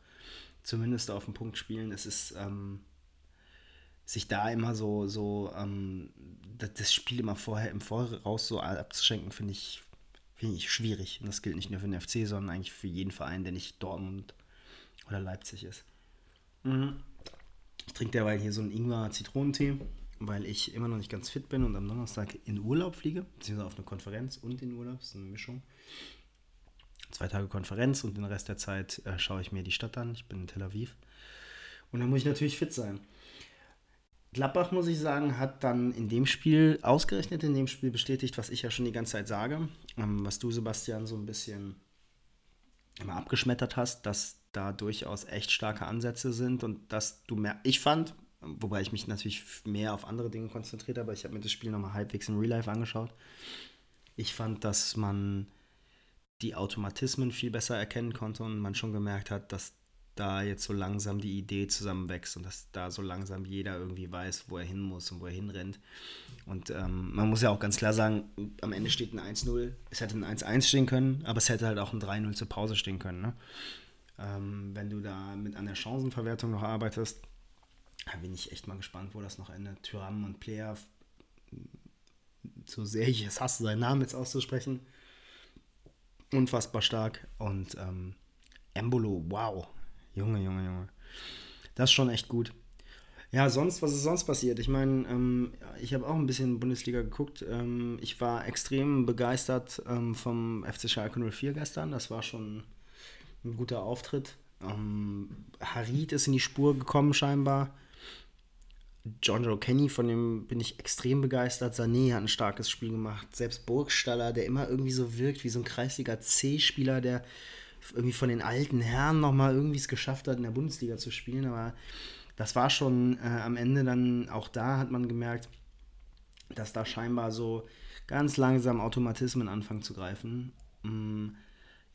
zumindest auf den Punkt spielen. Es ist ähm, sich da immer so, so ähm, das Spiel immer vorher im Voraus so abzuschenken, finde ich, find ich schwierig. Und das gilt nicht nur für den FC, sondern eigentlich für jeden Verein, der nicht Dortmund oder Leipzig ist. Mhm. Ich trinke derweil hier so einen Ingwer-Zitronentee, weil ich immer noch nicht ganz fit bin und am Donnerstag in Urlaub fliege, beziehungsweise auf eine Konferenz und in Urlaub. Das ist eine Mischung. Zwei Tage Konferenz und den Rest der Zeit äh, schaue ich mir die Stadt an. Ich bin in Tel Aviv. Und dann muss ich natürlich fit sein. Gladbach, muss ich sagen, hat dann in dem Spiel, ausgerechnet in dem Spiel, bestätigt, was ich ja schon die ganze Zeit sage, ähm, was du, Sebastian, so ein bisschen immer abgeschmettert hast, dass da durchaus echt starke Ansätze sind und dass du mehr, ich fand, wobei ich mich natürlich mehr auf andere Dinge konzentriert habe, ich habe mir das Spiel nochmal halbwegs in Real Life angeschaut. Ich fand, dass man die Automatismen viel besser erkennen konnte und man schon gemerkt hat, dass da jetzt so langsam die Idee zusammenwächst und dass da so langsam jeder irgendwie weiß, wo er hin muss und wo er hinrennt. Und ähm, man muss ja auch ganz klar sagen, am Ende steht ein 1-0. Es hätte ein 1-1 stehen können, aber es hätte halt auch ein 3-0 zur Pause stehen können. Ne? Ähm, wenn du da mit an der Chancenverwertung noch arbeitest, bin ich echt mal gespannt, wo das noch endet. Tyram und Player, so sehr ich es hasse, seinen Namen jetzt auszusprechen, unfassbar stark. Und ähm, Embolo, wow, Junge, Junge, Junge. Das ist schon echt gut. Ja, sonst, was ist sonst passiert? Ich meine, ähm, ich habe auch ein bisschen Bundesliga geguckt. Ähm, ich war extrem begeistert ähm, vom FC Schalke 04 gestern. Das war schon ein guter Auftritt. Ähm, Harid ist in die Spur gekommen scheinbar. John Joe Kenny, von dem bin ich extrem begeistert. Sané hat ein starkes Spiel gemacht. Selbst Burgstaller, der immer irgendwie so wirkt wie so ein kreisiger C-Spieler, der irgendwie von den alten Herren nochmal irgendwie es geschafft hat, in der Bundesliga zu spielen. Aber das war schon äh, am Ende dann, auch da hat man gemerkt, dass da scheinbar so ganz langsam Automatismen anfangen zu greifen. Mm,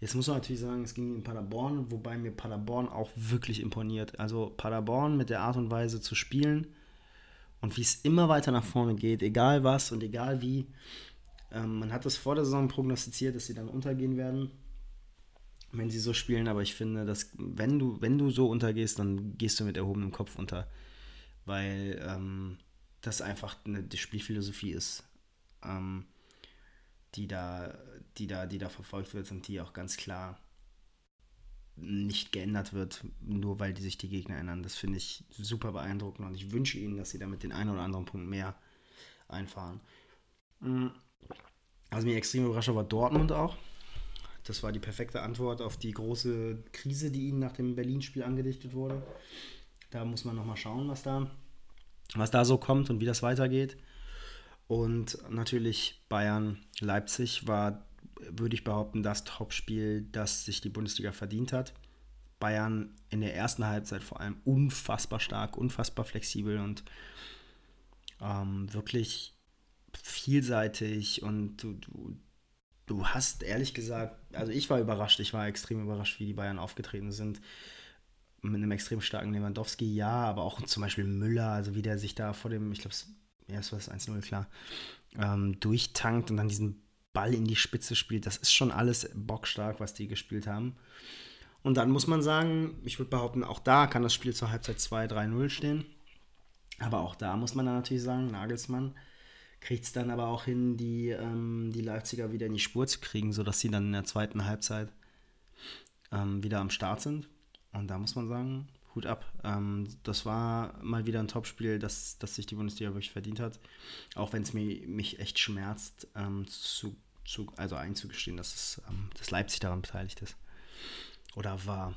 jetzt muss man natürlich sagen, es ging in Paderborn, wobei mir Paderborn auch wirklich imponiert. Also Paderborn mit der Art und Weise zu spielen und wie es immer weiter nach vorne geht, egal was und egal wie. Ähm, man hat das vor der Saison prognostiziert, dass sie dann untergehen werden wenn sie so spielen, aber ich finde, dass wenn du, wenn du so untergehst, dann gehst du mit erhobenem Kopf unter. Weil ähm, das einfach eine Spielphilosophie ist, ähm, die, da, die, da, die da verfolgt wird und die auch ganz klar nicht geändert wird, nur weil die sich die Gegner ändern. Das finde ich super beeindruckend und ich wünsche ihnen, dass sie damit den einen oder anderen Punkt mehr einfahren. Mhm. Was mich extrem überrascht war Dortmund auch. Das war die perfekte Antwort auf die große Krise, die ihnen nach dem Berlin-Spiel angedichtet wurde. Da muss man nochmal schauen, was da, was da so kommt und wie das weitergeht. Und natürlich Bayern, Leipzig war, würde ich behaupten, das Topspiel, das sich die Bundesliga verdient hat. Bayern in der ersten Halbzeit vor allem unfassbar stark, unfassbar flexibel und ähm, wirklich vielseitig und du, du, du hast ehrlich gesagt, also ich war überrascht, ich war extrem überrascht, wie die Bayern aufgetreten sind. Mit einem extrem starken Lewandowski, ja, aber auch zum Beispiel Müller, also wie der sich da vor dem, ich glaube, ja, es war das 1-0, klar, ähm, durchtankt und dann diesen Ball in die Spitze spielt. Das ist schon alles bockstark, was die gespielt haben. Und dann muss man sagen, ich würde behaupten, auch da kann das Spiel zur Halbzeit 2-3-0 stehen. Aber auch da muss man dann natürlich sagen, Nagelsmann, kriegt es dann aber auch hin, die, ähm, die Leipziger wieder in die Spur zu kriegen, sodass sie dann in der zweiten Halbzeit ähm, wieder am Start sind. Und da muss man sagen, Hut ab. Ähm, das war mal wieder ein Topspiel, das, das sich die Bundesliga wirklich verdient hat. Auch wenn es mich echt schmerzt, ähm, zu, zu, also einzugestehen, dass, es, ähm, dass Leipzig daran beteiligt ist. Oder war.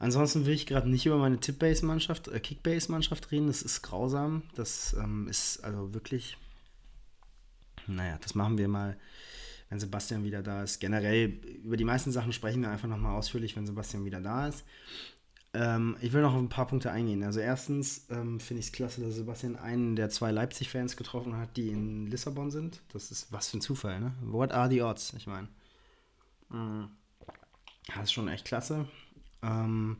Ansonsten will ich gerade nicht über meine Tip-Base-Mannschaft, äh, Kick-Base-Mannschaft reden. Das ist grausam. Das ähm, ist also wirklich naja, das machen wir mal, wenn Sebastian wieder da ist. Generell über die meisten Sachen sprechen wir einfach nochmal ausführlich, wenn Sebastian wieder da ist. Ähm, ich will noch auf ein paar Punkte eingehen. Also erstens ähm, finde ich es klasse, dass Sebastian einen der zwei Leipzig-Fans getroffen hat, die in Lissabon sind. Das ist was für ein Zufall, ne? What are the odds? Ich meine. Mhm. Das ist schon echt klasse. Ähm,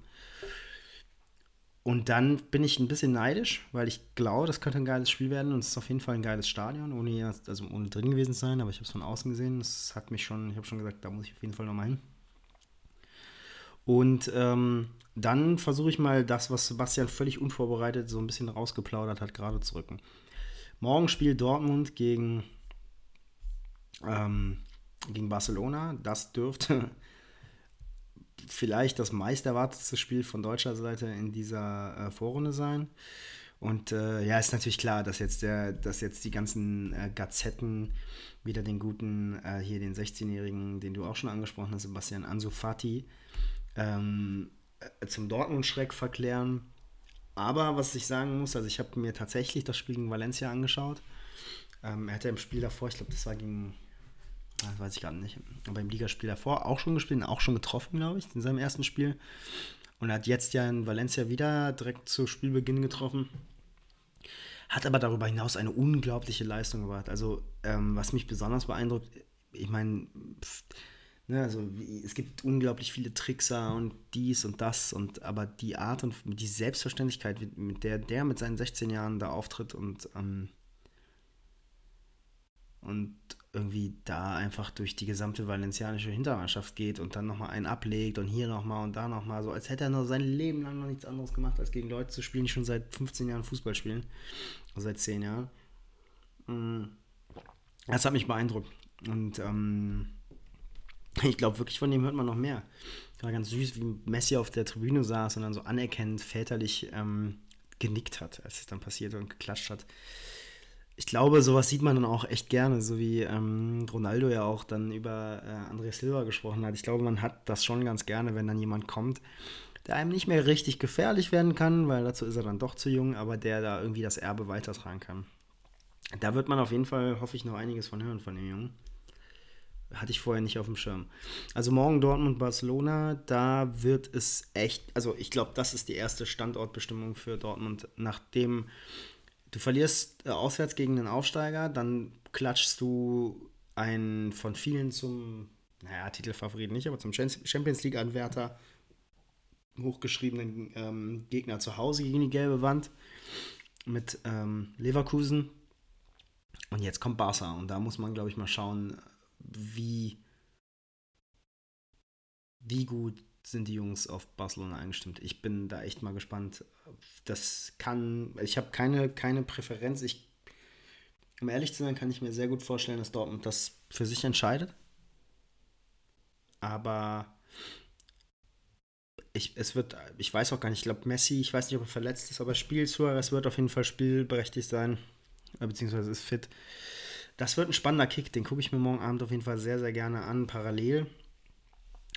und dann bin ich ein bisschen neidisch, weil ich glaube, das könnte ein geiles Spiel werden und es ist auf jeden Fall ein geiles Stadion, ohne, also ohne drin gewesen zu sein, aber ich habe es von außen gesehen. Das hat mich schon, ich habe schon gesagt, da muss ich auf jeden Fall nochmal hin. Und ähm, dann versuche ich mal das, was Sebastian völlig unvorbereitet so ein bisschen rausgeplaudert hat, gerade zu rücken. Morgen spielt Dortmund gegen, ähm, gegen Barcelona. Das dürfte vielleicht das meist erwartetste Spiel von deutscher Seite in dieser äh, Vorrunde sein. Und äh, ja, ist natürlich klar, dass jetzt, der, dass jetzt die ganzen äh, Gazetten wieder den guten, äh, hier den 16-Jährigen, den du auch schon angesprochen hast, Sebastian Ansu Fati, ähm, äh, zum Dortmund-Schreck verklären. Aber was ich sagen muss, also ich habe mir tatsächlich das Spiel gegen Valencia angeschaut. Ähm, er hatte im Spiel davor, ich glaube, das war gegen das weiß ich gerade nicht. Aber im Ligaspiel davor auch schon gespielt, auch schon getroffen, glaube ich, in seinem ersten Spiel. Und er hat jetzt ja in Valencia wieder direkt zu Spielbeginn getroffen. Hat aber darüber hinaus eine unglaubliche Leistung gebracht. Also, ähm, was mich besonders beeindruckt, ich meine, ne, also es gibt unglaublich viele Trickser und dies und das und aber die Art und die Selbstverständlichkeit, mit der der mit seinen 16 Jahren da auftritt und ähm, und irgendwie da einfach durch die gesamte valencianische Hintermannschaft geht und dann nochmal einen ablegt und hier nochmal und da nochmal, so als hätte er nur sein Leben lang noch nichts anderes gemacht, als gegen Leute zu spielen, die schon seit 15 Jahren Fußball spielen. Also seit 10 Jahren. Mm. Das hat mich beeindruckt. Und ähm, ich glaube wirklich, von dem hört man noch mehr. War ganz süß, wie Messi auf der Tribüne saß und dann so anerkennend väterlich ähm, genickt hat, als es dann passierte und geklatscht hat ich glaube, sowas sieht man dann auch echt gerne, so wie ähm, Ronaldo ja auch dann über äh, André Silva gesprochen hat. Ich glaube, man hat das schon ganz gerne, wenn dann jemand kommt, der einem nicht mehr richtig gefährlich werden kann, weil dazu ist er dann doch zu jung, aber der da irgendwie das Erbe weitertragen kann. Da wird man auf jeden Fall, hoffe ich, noch einiges von hören von dem Jungen. Hatte ich vorher nicht auf dem Schirm. Also morgen Dortmund, Barcelona, da wird es echt, also ich glaube, das ist die erste Standortbestimmung für Dortmund, nachdem Du verlierst äh, auswärts gegen einen Aufsteiger, dann klatschst du einen von vielen zum, naja, Titelfavorit nicht, aber zum Champions League-Anwärter hochgeschriebenen ähm, Gegner zu Hause gegen die gelbe Wand mit ähm, Leverkusen. Und jetzt kommt Barca und da muss man, glaube ich, mal schauen, wie, wie gut sind die Jungs auf Barcelona eingestimmt. Ich bin da echt mal gespannt. Das kann, ich habe keine, keine Präferenz. Ich, um ehrlich zu sein, kann ich mir sehr gut vorstellen, dass Dortmund das für sich entscheidet. Aber ich, es wird, ich weiß auch gar nicht, ich glaube Messi, ich weiß nicht, ob er verletzt ist, aber spielt Suarez wird auf jeden Fall spielberechtigt sein, äh, beziehungsweise ist fit. Das wird ein spannender Kick, den gucke ich mir morgen Abend auf jeden Fall sehr, sehr gerne an, parallel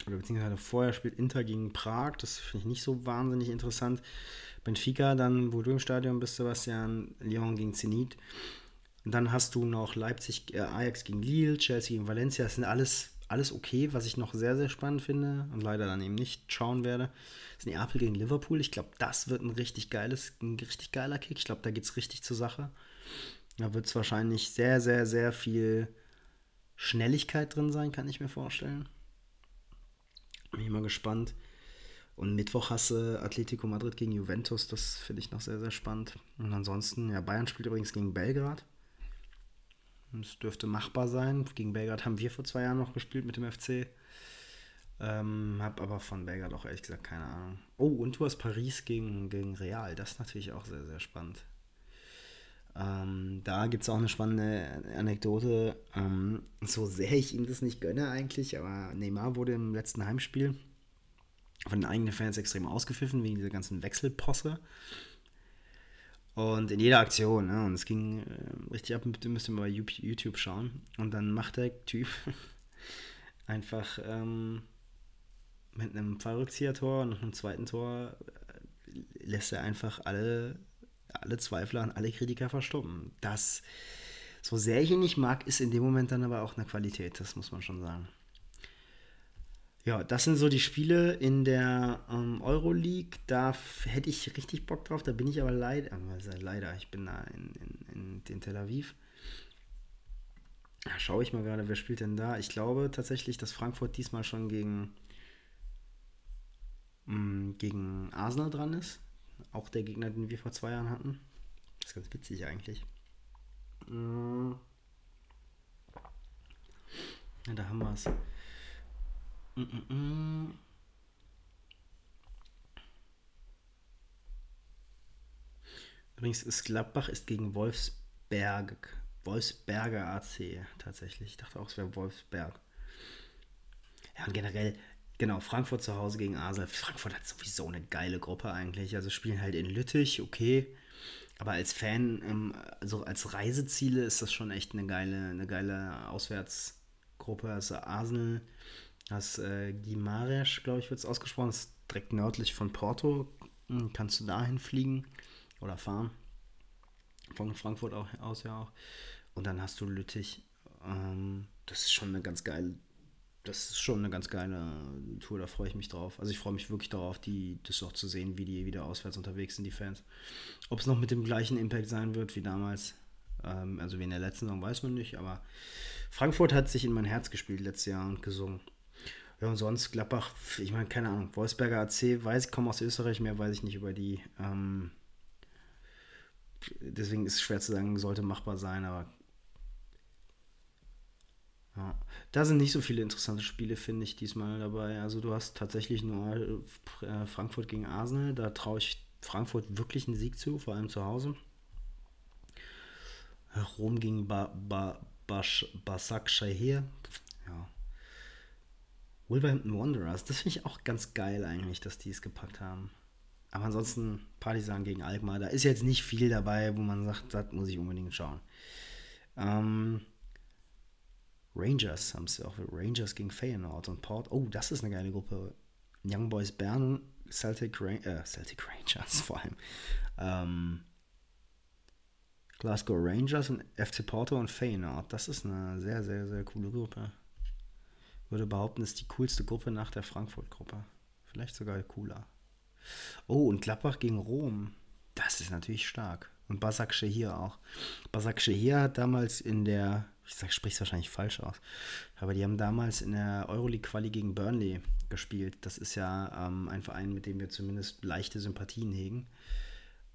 oder beziehungsweise vorher spielt Inter gegen Prag, das finde ich nicht so wahnsinnig interessant. Benfica, dann, wo du im Stadion bist, Sebastian, Lyon gegen Zenit. Und dann hast du noch Leipzig, äh, Ajax gegen Lille, Chelsea gegen Valencia. Das sind alles, alles okay, was ich noch sehr, sehr spannend finde und leider dann eben nicht schauen werde. Das ist Neapel gegen Liverpool. Ich glaube, das wird ein richtig geiles, ein richtig geiler Kick. Ich glaube, da geht es richtig zur Sache. Da wird es wahrscheinlich sehr, sehr, sehr viel Schnelligkeit drin sein, kann ich mir vorstellen. Bin ich mal gespannt. Und Mittwoch hast du Atletico Madrid gegen Juventus. Das finde ich noch sehr, sehr spannend. Und ansonsten, ja, Bayern spielt übrigens gegen Belgrad. Das dürfte machbar sein. Gegen Belgrad haben wir vor zwei Jahren noch gespielt mit dem FC. Ähm, hab aber von Belgrad auch ehrlich gesagt keine Ahnung. Oh, und du hast Paris gegen, gegen Real. Das ist natürlich auch sehr, sehr spannend. Ähm, da gibt es auch eine spannende Anekdote. Ähm, so sehr ich ihm das nicht gönne eigentlich, aber Neymar wurde im letzten Heimspiel von den eigenen Fans extrem ausgepfiffen wegen dieser ganzen Wechselposse. Und in jeder Aktion, ne? und es ging äh, richtig ab, müsst ihr mal bei YouTube schauen. Und dann macht der Typ einfach ähm, mit einem Fallrückzieher-Tor und einem zweiten Tor äh, lässt er einfach alle alle Zweifler und alle Kritiker verstummen. Das, so sehr ich ihn nicht mag, ist in dem Moment dann aber auch eine Qualität, das muss man schon sagen. Ja, das sind so die Spiele in der ähm, Euroleague. Da hätte ich richtig Bock drauf. Da bin ich aber leider, also leider, ich bin da in, in, in, Tel Aviv. Schaue ich mal gerade, wer spielt denn da? Ich glaube tatsächlich, dass Frankfurt diesmal schon gegen mh, gegen Arsenal dran ist. Auch der Gegner, den wir vor zwei Jahren hatten. Das ist ganz witzig eigentlich. Ja, da haben wir es. Übrigens ist Gladbach ist gegen Wolfsberg. Wolfsberger AC tatsächlich. Ich dachte auch, es wäre Wolfsberg. Ja, und generell, genau, Frankfurt zu Hause gegen Arsenal. Frankfurt hat sowieso eine geile Gruppe eigentlich. Also spielen halt in Lüttich, okay. Aber als Fan, also als Reiseziele ist das schon echt eine geile, eine geile Auswärtsgruppe. Also Arsenal, das äh, Guimarães, glaube ich, wird es ausgesprochen. Das ist direkt nördlich von Porto. Hm, kannst du dahin fliegen oder fahren. Von Frankfurt auch, aus ja auch. Und dann hast du Lüttich. Ähm, das ist schon eine ganz geile das ist schon eine ganz geile Tour, da freue ich mich drauf. Also ich freue mich wirklich darauf, die, das auch zu sehen, wie die wieder auswärts unterwegs sind, die Fans. Ob es noch mit dem gleichen Impact sein wird wie damals, ähm, also wie in der letzten Saison, weiß man nicht, aber Frankfurt hat sich in mein Herz gespielt letztes Jahr und gesungen. Ja, und sonst Gladbach, ich meine, keine Ahnung, Wolfsberger AC, weiß ich, komme aus Österreich, mehr weiß ich nicht über die. Ähm, deswegen ist es schwer zu sagen, sollte machbar sein, aber ja, da sind nicht so viele interessante Spiele, finde ich, diesmal dabei. Also du hast tatsächlich nur äh, Frankfurt gegen Arsenal. Da traue ich Frankfurt wirklich einen Sieg zu, vor allem zu Hause. Rom gegen ba ba Bash Basak Shahir. Ja. Wolverhampton Wanderers. Das finde ich auch ganz geil eigentlich, dass die es gepackt haben. Aber ansonsten Partisan gegen Alkmaar. Da ist jetzt nicht viel dabei, wo man sagt, das muss ich unbedingt schauen. Ähm, Rangers haben sie auch. Rangers gegen Feyenoord und Port. Oh, das ist eine geile Gruppe. Young Boys Bern, Celtic, Ra äh, Celtic Rangers vor allem. Ähm, Glasgow Rangers und FC Porto und Feyenoord. Das ist eine sehr, sehr, sehr coole Gruppe. Ich würde behaupten, ist die coolste Gruppe nach der Frankfurt-Gruppe. Vielleicht sogar cooler. Oh, und Gladbach gegen Rom. Das ist natürlich stark. Und Basak Shehir auch. Basak Shehir hat damals in der ich sag, sprich's wahrscheinlich falsch aus. Aber die haben damals in der Euroleague-Quali gegen Burnley gespielt. Das ist ja ähm, ein Verein, mit dem wir zumindest leichte Sympathien hegen.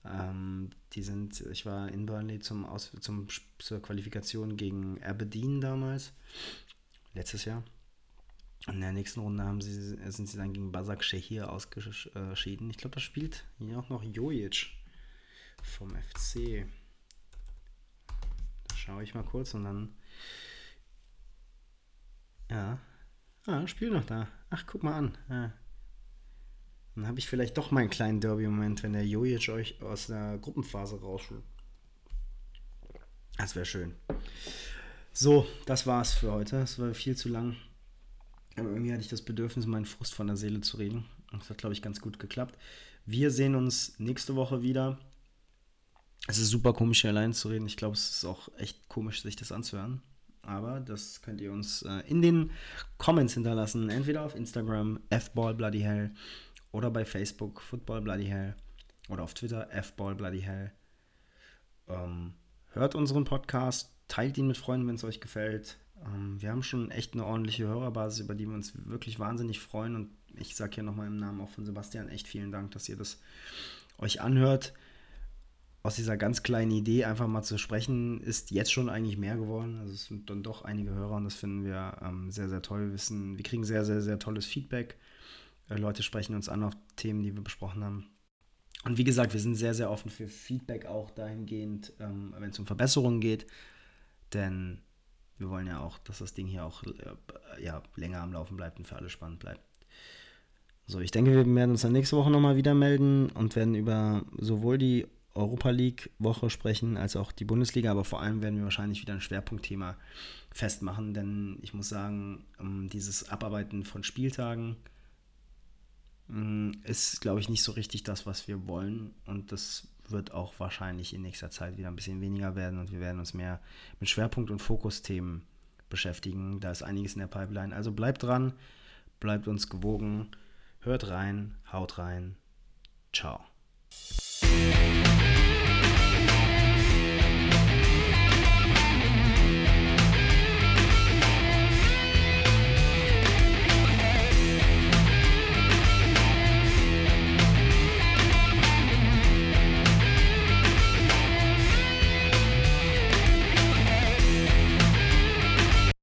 Ähm, die sind, ich war in Burnley zum, Aus, zum, zur Qualifikation gegen Aberdeen damals, letztes Jahr. In der nächsten Runde haben sie, sind sie dann gegen Basak Shehir ausgeschieden. Ich glaube, da spielt hier auch noch Jojic vom FC. Da schaue ich mal kurz und dann ja. Ah, Spiel noch da. Ach, guck mal an. Ja. Dann habe ich vielleicht doch meinen kleinen Derby-Moment, wenn der Jojic euch aus der Gruppenphase rausschult. Das wäre schön. So, das war's für heute. Es war viel zu lang. Aber irgendwie hatte ich das Bedürfnis, meinen Frust von der Seele zu reden. Das hat, glaube ich, ganz gut geklappt. Wir sehen uns nächste Woche wieder. Es ist super komisch, hier allein zu reden. Ich glaube, es ist auch echt komisch, sich das anzuhören aber das könnt ihr uns äh, in den Comments hinterlassen. Entweder auf Instagram fballbloodyhell oder bei Facebook footballbloodyhell oder auf Twitter fballbloodyhell. Ähm, hört unseren Podcast, teilt ihn mit Freunden, wenn es euch gefällt. Ähm, wir haben schon echt eine ordentliche Hörerbasis, über die wir uns wirklich wahnsinnig freuen. Und ich sage hier nochmal im Namen auch von Sebastian echt vielen Dank, dass ihr das euch anhört aus dieser ganz kleinen Idee einfach mal zu sprechen, ist jetzt schon eigentlich mehr geworden. Also es sind dann doch einige Hörer und das finden wir ähm, sehr, sehr toll. Wir, wissen, wir kriegen sehr, sehr, sehr tolles Feedback. Äh, Leute sprechen uns an auf Themen, die wir besprochen haben. Und wie gesagt, wir sind sehr, sehr offen für Feedback auch dahingehend, ähm, wenn es um Verbesserungen geht. Denn wir wollen ja auch, dass das Ding hier auch äh, ja, länger am Laufen bleibt und für alle spannend bleibt. So, ich denke, wir werden uns dann nächste Woche nochmal wieder melden und werden über sowohl die Europa League Woche sprechen, als auch die Bundesliga, aber vor allem werden wir wahrscheinlich wieder ein Schwerpunktthema festmachen, denn ich muss sagen, ähm, dieses Abarbeiten von Spieltagen mm, ist, glaube ich, nicht so richtig das, was wir wollen und das wird auch wahrscheinlich in nächster Zeit wieder ein bisschen weniger werden und wir werden uns mehr mit Schwerpunkt- und Fokusthemen beschäftigen. Da ist einiges in der Pipeline. Also bleibt dran, bleibt uns gewogen, hört rein, haut rein. Ciao.